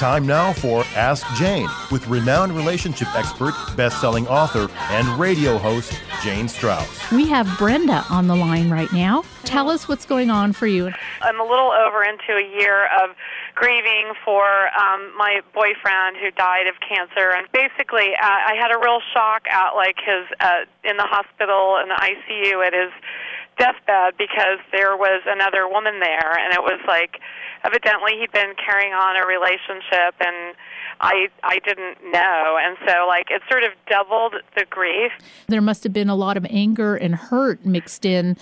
Time now for Ask Jane with renowned relationship expert, best-selling author, and radio host Jane Straus. We have Brenda on the line right now. Tell us what's going on for you. I'm a little over into a year of grieving for um, my boyfriend who died of cancer, and basically, uh, I had a real shock at like his uh, in the hospital in the ICU at his deathbed because there was another woman there, and it was like evidently he'd been carrying on a relationship and I I didn't know and so like it sort of doubled the grief. There must have been a lot of anger and hurt mixed in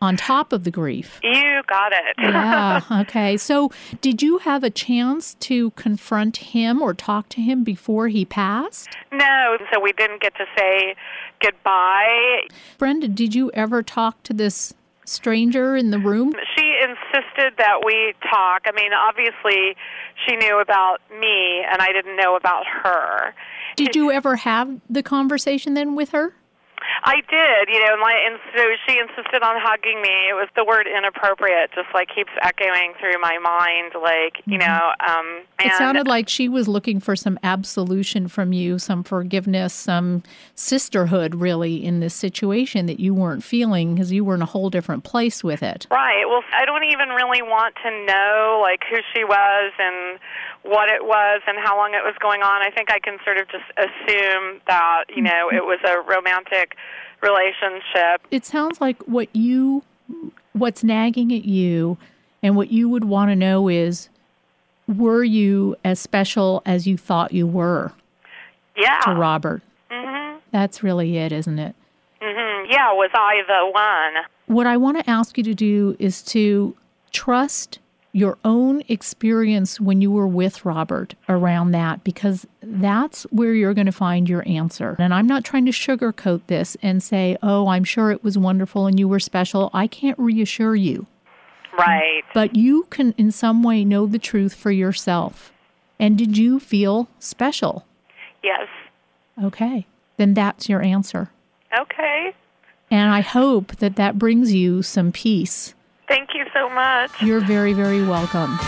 on top of the grief. You got it. yeah. Okay. So, did you have a chance to confront him or talk to him before he passed? No. So, we didn't get to say goodbye. Brenda, did you ever talk to this stranger in the room? She insisted that we talk. I mean, obviously, she knew about me, and I didn't know about her. Did you ever have the conversation then with her? I did, you know, my and so she insisted on hugging me. It was the word inappropriate, just like keeps echoing through my mind, like you mm-hmm. know. Um, it sounded like she was looking for some absolution from you, some forgiveness, some sisterhood, really, in this situation that you weren't feeling because you were in a whole different place with it. Right. Well, I don't even really want to know like who she was and what it was and how long it was going on. I think I can sort of just assume that, you know, it was a romantic relationship. It sounds like what you what's nagging at you and what you would want to know is were you as special as you thought you were? Yeah. To Robert. Mhm. That's really it, isn't it? Mhm. Yeah, was I the one? What I want to ask you to do is to trust your own experience when you were with Robert around that because that's where you're going to find your answer. And I'm not trying to sugarcoat this and say, oh, I'm sure it was wonderful and you were special. I can't reassure you. Right. But you can, in some way, know the truth for yourself. And did you feel special? Yes. Okay. Then that's your answer. Okay. And I hope that that brings you some peace so much. You're very, very welcome.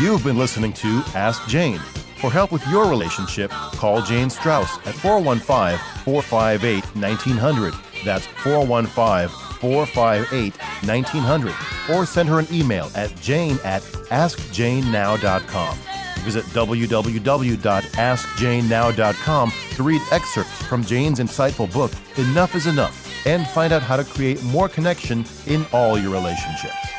You've been listening to Ask Jane. For help with your relationship, call Jane Straus at 415 458 1900. That's 415 458 1900. Or send her an email at jane at askjanenow.com. Visit www.askjanenow.com to read excerpts from Jane's insightful book, Enough is Enough and find out how to create more connection in all your relationships.